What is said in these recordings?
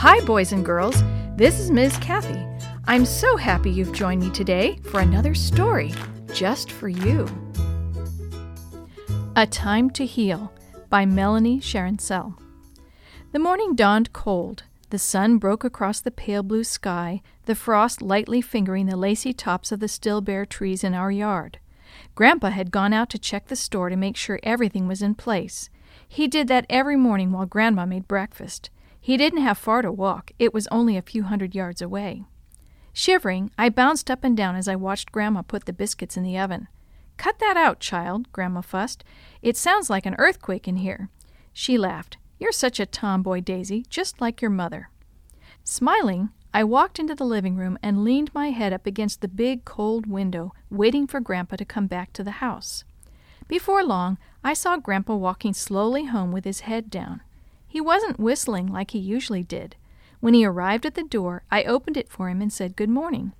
Hi, boys and girls. This is Ms. Kathy. I'm so happy you've joined me today for another story just for you. A Time to Heal by Melanie Scherencel. The morning dawned cold. The sun broke across the pale blue sky, the frost lightly fingering the lacy tops of the still bare trees in our yard. Grandpa had gone out to check the store to make sure everything was in place. He did that every morning while Grandma made breakfast. He didn't have far to walk, it was only a few hundred yards away. Shivering, I bounced up and down as I watched Grandma put the biscuits in the oven. Cut that out, child, Grandma fussed. It sounds like an earthquake in here. She laughed. You're such a tomboy, Daisy, just like your mother. Smiling, I walked into the living room and leaned my head up against the big, cold window, waiting for Grandpa to come back to the house. Before long, I saw Grandpa walking slowly home with his head down. He wasn't whistling like he usually did. When he arrived at the door, I opened it for him and said good morning.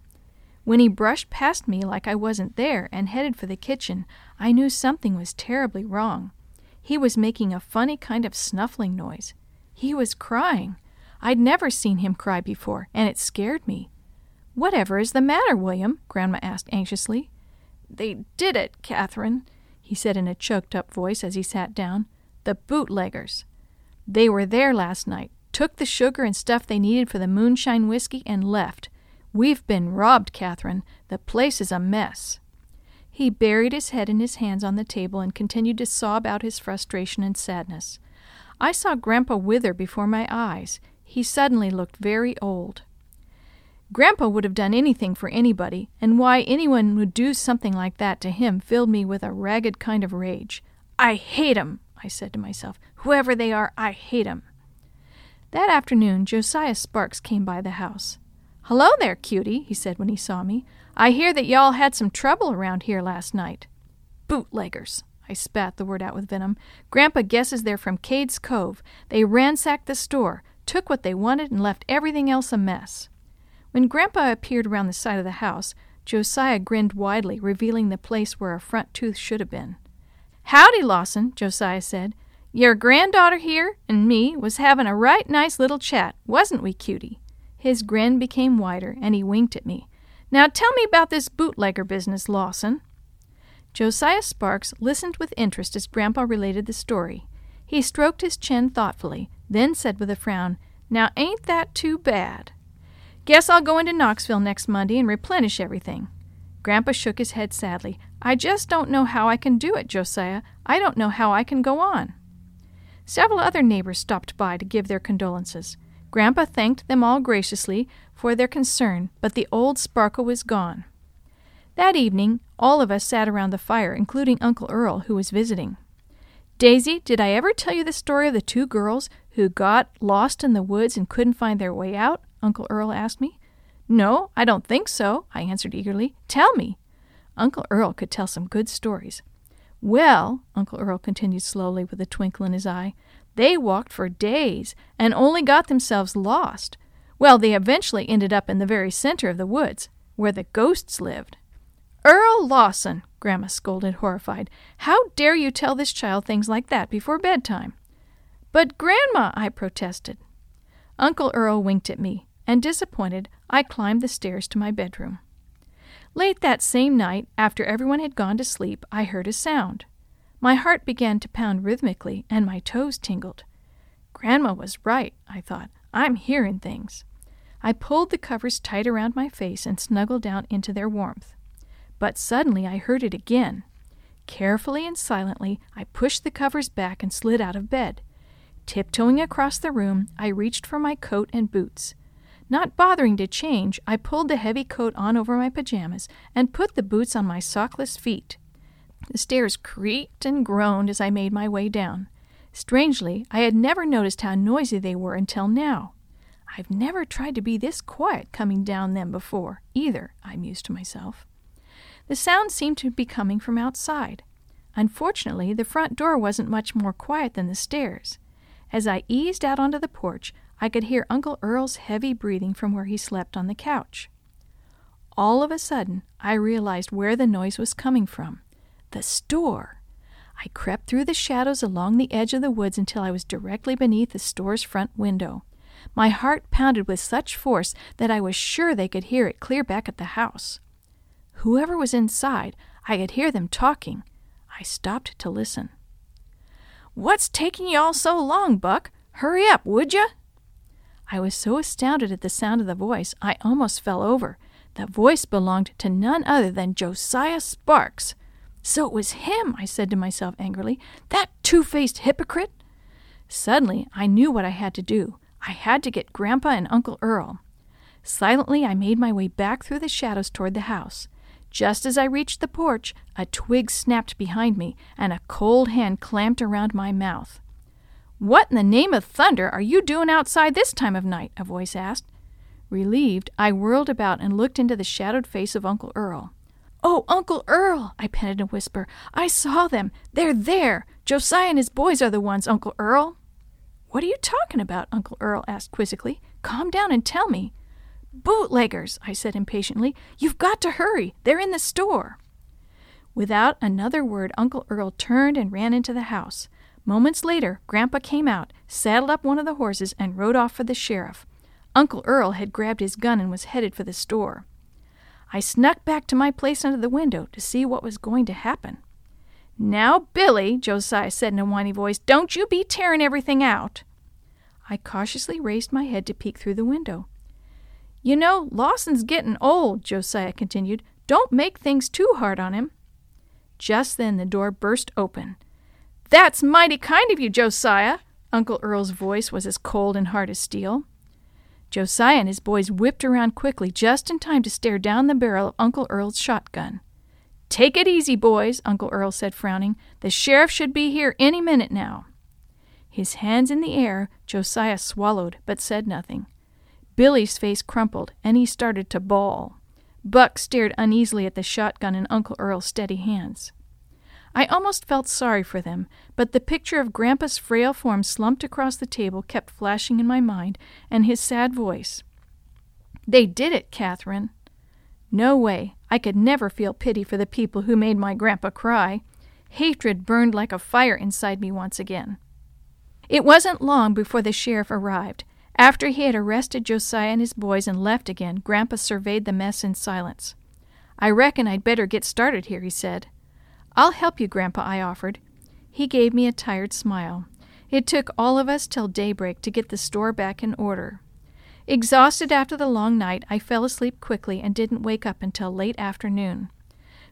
When he brushed past me like I wasn't there and headed for the kitchen, I knew something was terribly wrong. He was making a funny kind of snuffling noise. He was crying. I'd never seen him cry before, and it scared me. Whatever is the matter, William? Grandma asked anxiously. They did it, Catherine, he said in a choked up voice as he sat down. The bootleggers. They were there last night, took the sugar and stuff they needed for the moonshine whiskey, and left. We've been robbed, Catherine. The place is a mess. He buried his head in his hands on the table and continued to sob out his frustration and sadness. I saw Grandpa wither before my eyes. He suddenly looked very old. Grandpa would have done anything for anybody, and why anyone would do something like that to him filled me with a ragged kind of rage. I hate 'em, I said to myself. Whoever they are, I hate 'em. That afternoon, Josiah Sparks came by the house. Hello there, cutie, he said when he saw me. I hear that y'all had some trouble around here last night. Bootleggers. I spat the word out with venom. Grandpa guesses they're from Cades Cove. They ransacked the store, took what they wanted, and left everything else a mess. When Grandpa appeared around the side of the house, Josiah grinned widely, revealing the place where a front tooth should have been. Howdy, Lawson, Josiah said. Your granddaughter here and me was having a right nice little chat, wasn't we, cutie? His grin became wider, and he winked at me. Now tell me about this bootlegger business, Lawson. Josiah Sparks listened with interest as Grandpa related the story. He stroked his chin thoughtfully, then said with a frown, Now ain't that too bad? Guess I'll go into Knoxville next Monday and replenish everything. Grandpa shook his head sadly. I just don't know how I can do it, Josiah. I don't know how I can go on. Several other neighbors stopped by to give their condolences. Grandpa thanked them all graciously for their concern, but the old sparkle was gone. That evening, all of us sat around the fire, including Uncle Earl, who was visiting. Daisy, did I ever tell you the story of the two girls who got lost in the woods and couldn't find their way out? Uncle Earl asked me. No, I don't think so, I answered eagerly. Tell me. Uncle Earl could tell some good stories. Well, Uncle Earl continued slowly with a twinkle in his eye, they walked for days and only got themselves lost. Well, they eventually ended up in the very center of the woods, where the ghosts lived. Earl Lawson, Grandma scolded, horrified. How dare you tell this child things like that before bedtime? But, Grandma, I protested. Uncle Earl winked at me, and disappointed, I climbed the stairs to my bedroom. Late that same night, after everyone had gone to sleep, I heard a sound. My heart began to pound rhythmically, and my toes tingled. Grandma was right, I thought. I'm hearing things. I pulled the covers tight around my face and snuggled down into their warmth. But suddenly I heard it again. Carefully and silently, I pushed the covers back and slid out of bed. Tiptoeing across the room, I reached for my coat and boots. Not bothering to change, I pulled the heavy coat on over my pajamas and put the boots on my sockless feet. The stairs creaked and groaned as I made my way down. Strangely, I had never noticed how noisy they were until now. I've never tried to be this quiet coming down them before, either, I mused to myself. The sound seemed to be coming from outside. Unfortunately, the front door wasn't much more quiet than the stairs. As I eased out onto the porch, I could hear Uncle Earl's heavy breathing from where he slept on the couch. All of a sudden, I realized where the noise was coming from. The store! I crept through the shadows along the edge of the woods until I was directly beneath the store's front window. My heart pounded with such force that I was sure they could hear it clear back at the house. Whoever was inside, I could hear them talking. I stopped to listen. What's taking you all so long, Buck? Hurry up, would you? I was so astounded at the sound of the voice, I almost fell over. The voice belonged to none other than Josiah Sparks. So it was him, I said to myself angrily. That two faced hypocrite! Suddenly, I knew what I had to do. I had to get Grandpa and Uncle Earl. Silently, I made my way back through the shadows toward the house. Just as I reached the porch, a twig snapped behind me, and a cold hand clamped around my mouth. What in the name of thunder are you doing outside this time of night? a voice asked. Relieved, I whirled about and looked into the shadowed face of Uncle Earl. Oh, Uncle Earl, I panted in a whisper. I saw them. They're there. Josiah and his boys are the ones, Uncle Earl. What are you talking about? Uncle Earl asked quizzically. Calm down and tell me. Bootleggers, I said impatiently. You've got to hurry. They're in the store. Without another word, Uncle Earl turned and ran into the house. Moments later, Grandpa came out, saddled up one of the horses, and rode off for the sheriff. Uncle Earl had grabbed his gun and was headed for the store. I snuck back to my place under the window to see what was going to happen. Now, Billy, Josiah said in a whiny voice, don't you be tearing everything out. I cautiously raised my head to peek through the window. You know, Lawson's getting old, Josiah continued. Don't make things too hard on him. Just then the door burst open. That's mighty kind of you, Josiah. Uncle Earl's voice was as cold and hard as steel. Josiah and his boys whipped around quickly just in time to stare down the barrel of Uncle Earl's shotgun. Take it easy, boys, Uncle Earl said, frowning. The sheriff should be here any minute now. His hands in the air, Josiah swallowed, but said nothing. Billy's face crumpled, and he started to bawl. Buck stared uneasily at the shotgun in Uncle Earl's steady hands. I almost felt sorry for them, but the picture of Grandpa's frail form slumped across the table kept flashing in my mind, and his sad voice. They did it, Catherine. No way. I could never feel pity for the people who made my grandpa cry. Hatred burned like a fire inside me once again. It wasn't long before the sheriff arrived. After he had arrested Josiah and his boys and left again, Grandpa surveyed the mess in silence. I reckon I'd better get started here, he said. I'll help you, Grandpa, I offered. He gave me a tired smile. It took all of us till daybreak to get the store back in order. Exhausted after the long night, I fell asleep quickly and didn't wake up until late afternoon.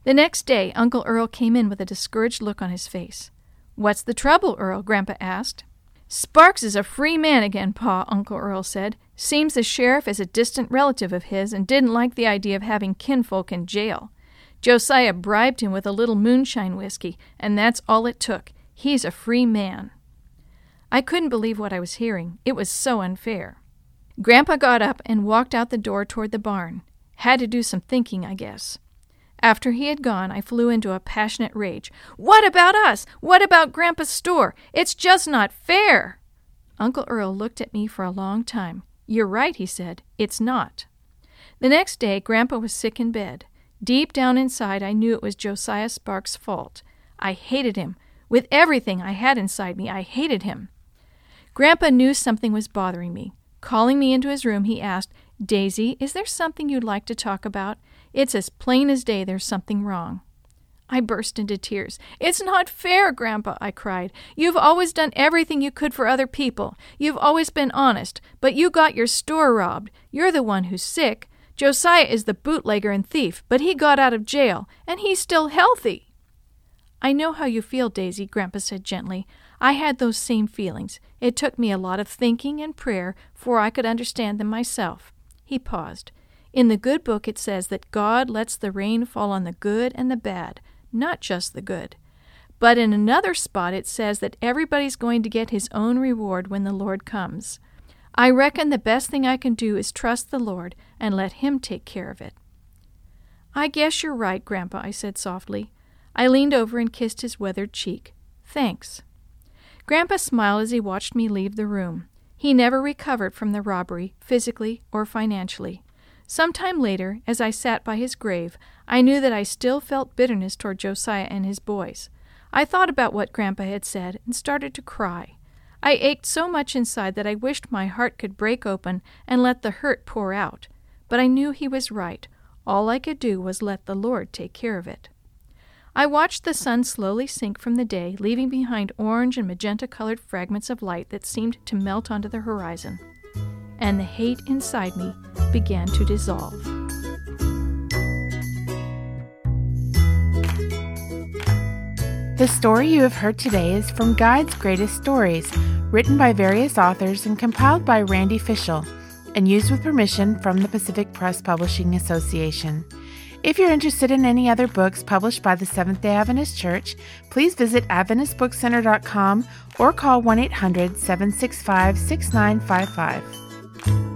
The next day, Uncle Earl came in with a discouraged look on his face. What's the trouble, Earl? Grandpa asked. Sparks is a free man again, Pa, Uncle Earl said. Seems the sheriff is a distant relative of his and didn't like the idea of having kinfolk in jail. Josiah bribed him with a little moonshine whiskey, and that's all it took. He's a free man. I couldn't believe what I was hearing. It was so unfair. Grandpa got up and walked out the door toward the barn. Had to do some thinking, I guess. After he had gone, I flew into a passionate rage. What about us? What about Grandpa's store? It's just not fair. Uncle Earl looked at me for a long time. You're right, he said. It's not. The next day, Grandpa was sick in bed. Deep down inside, I knew it was Josiah Sparks' fault. I hated him. With everything I had inside me, I hated him. Grandpa knew something was bothering me. Calling me into his room, he asked, Daisy, is there something you'd like to talk about? It's as plain as day there's something wrong. I burst into tears. It's not fair, Grandpa, I cried. You've always done everything you could for other people. You've always been honest, but you got your store robbed. You're the one who's sick. Josiah is the bootlegger and thief, but he got out of jail, and he's still healthy. I know how you feel, Daisy, Grandpa said gently. I had those same feelings. It took me a lot of thinking and prayer before I could understand them myself. He paused. In the good book it says that God lets the rain fall on the good and the bad, not just the good. But in another spot it says that everybody's going to get his own reward when the Lord comes. I reckon the best thing I can do is trust the Lord and let Him take care of it. I guess you're right, Grandpa, I said softly. I leaned over and kissed his weathered cheek. Thanks. Grandpa smiled as he watched me leave the room. He never recovered from the robbery, physically or financially. Some time later, as I sat by his grave, I knew that I still felt bitterness toward Josiah and his boys. I thought about what Grandpa had said and started to cry. I ached so much inside that I wished my heart could break open and let the hurt pour out. But I knew he was right. All I could do was let the Lord take care of it. I watched the sun slowly sink from the day, leaving behind orange and magenta colored fragments of light that seemed to melt onto the horizon. And the hate inside me began to dissolve. The story you have heard today is from Guide's Greatest Stories, written by various authors and compiled by Randy Fishell, and used with permission from the Pacific Press Publishing Association. If you're interested in any other books published by the Seventh day Adventist Church, please visit AdventistBookCenter.com or call 1 800 765 6955.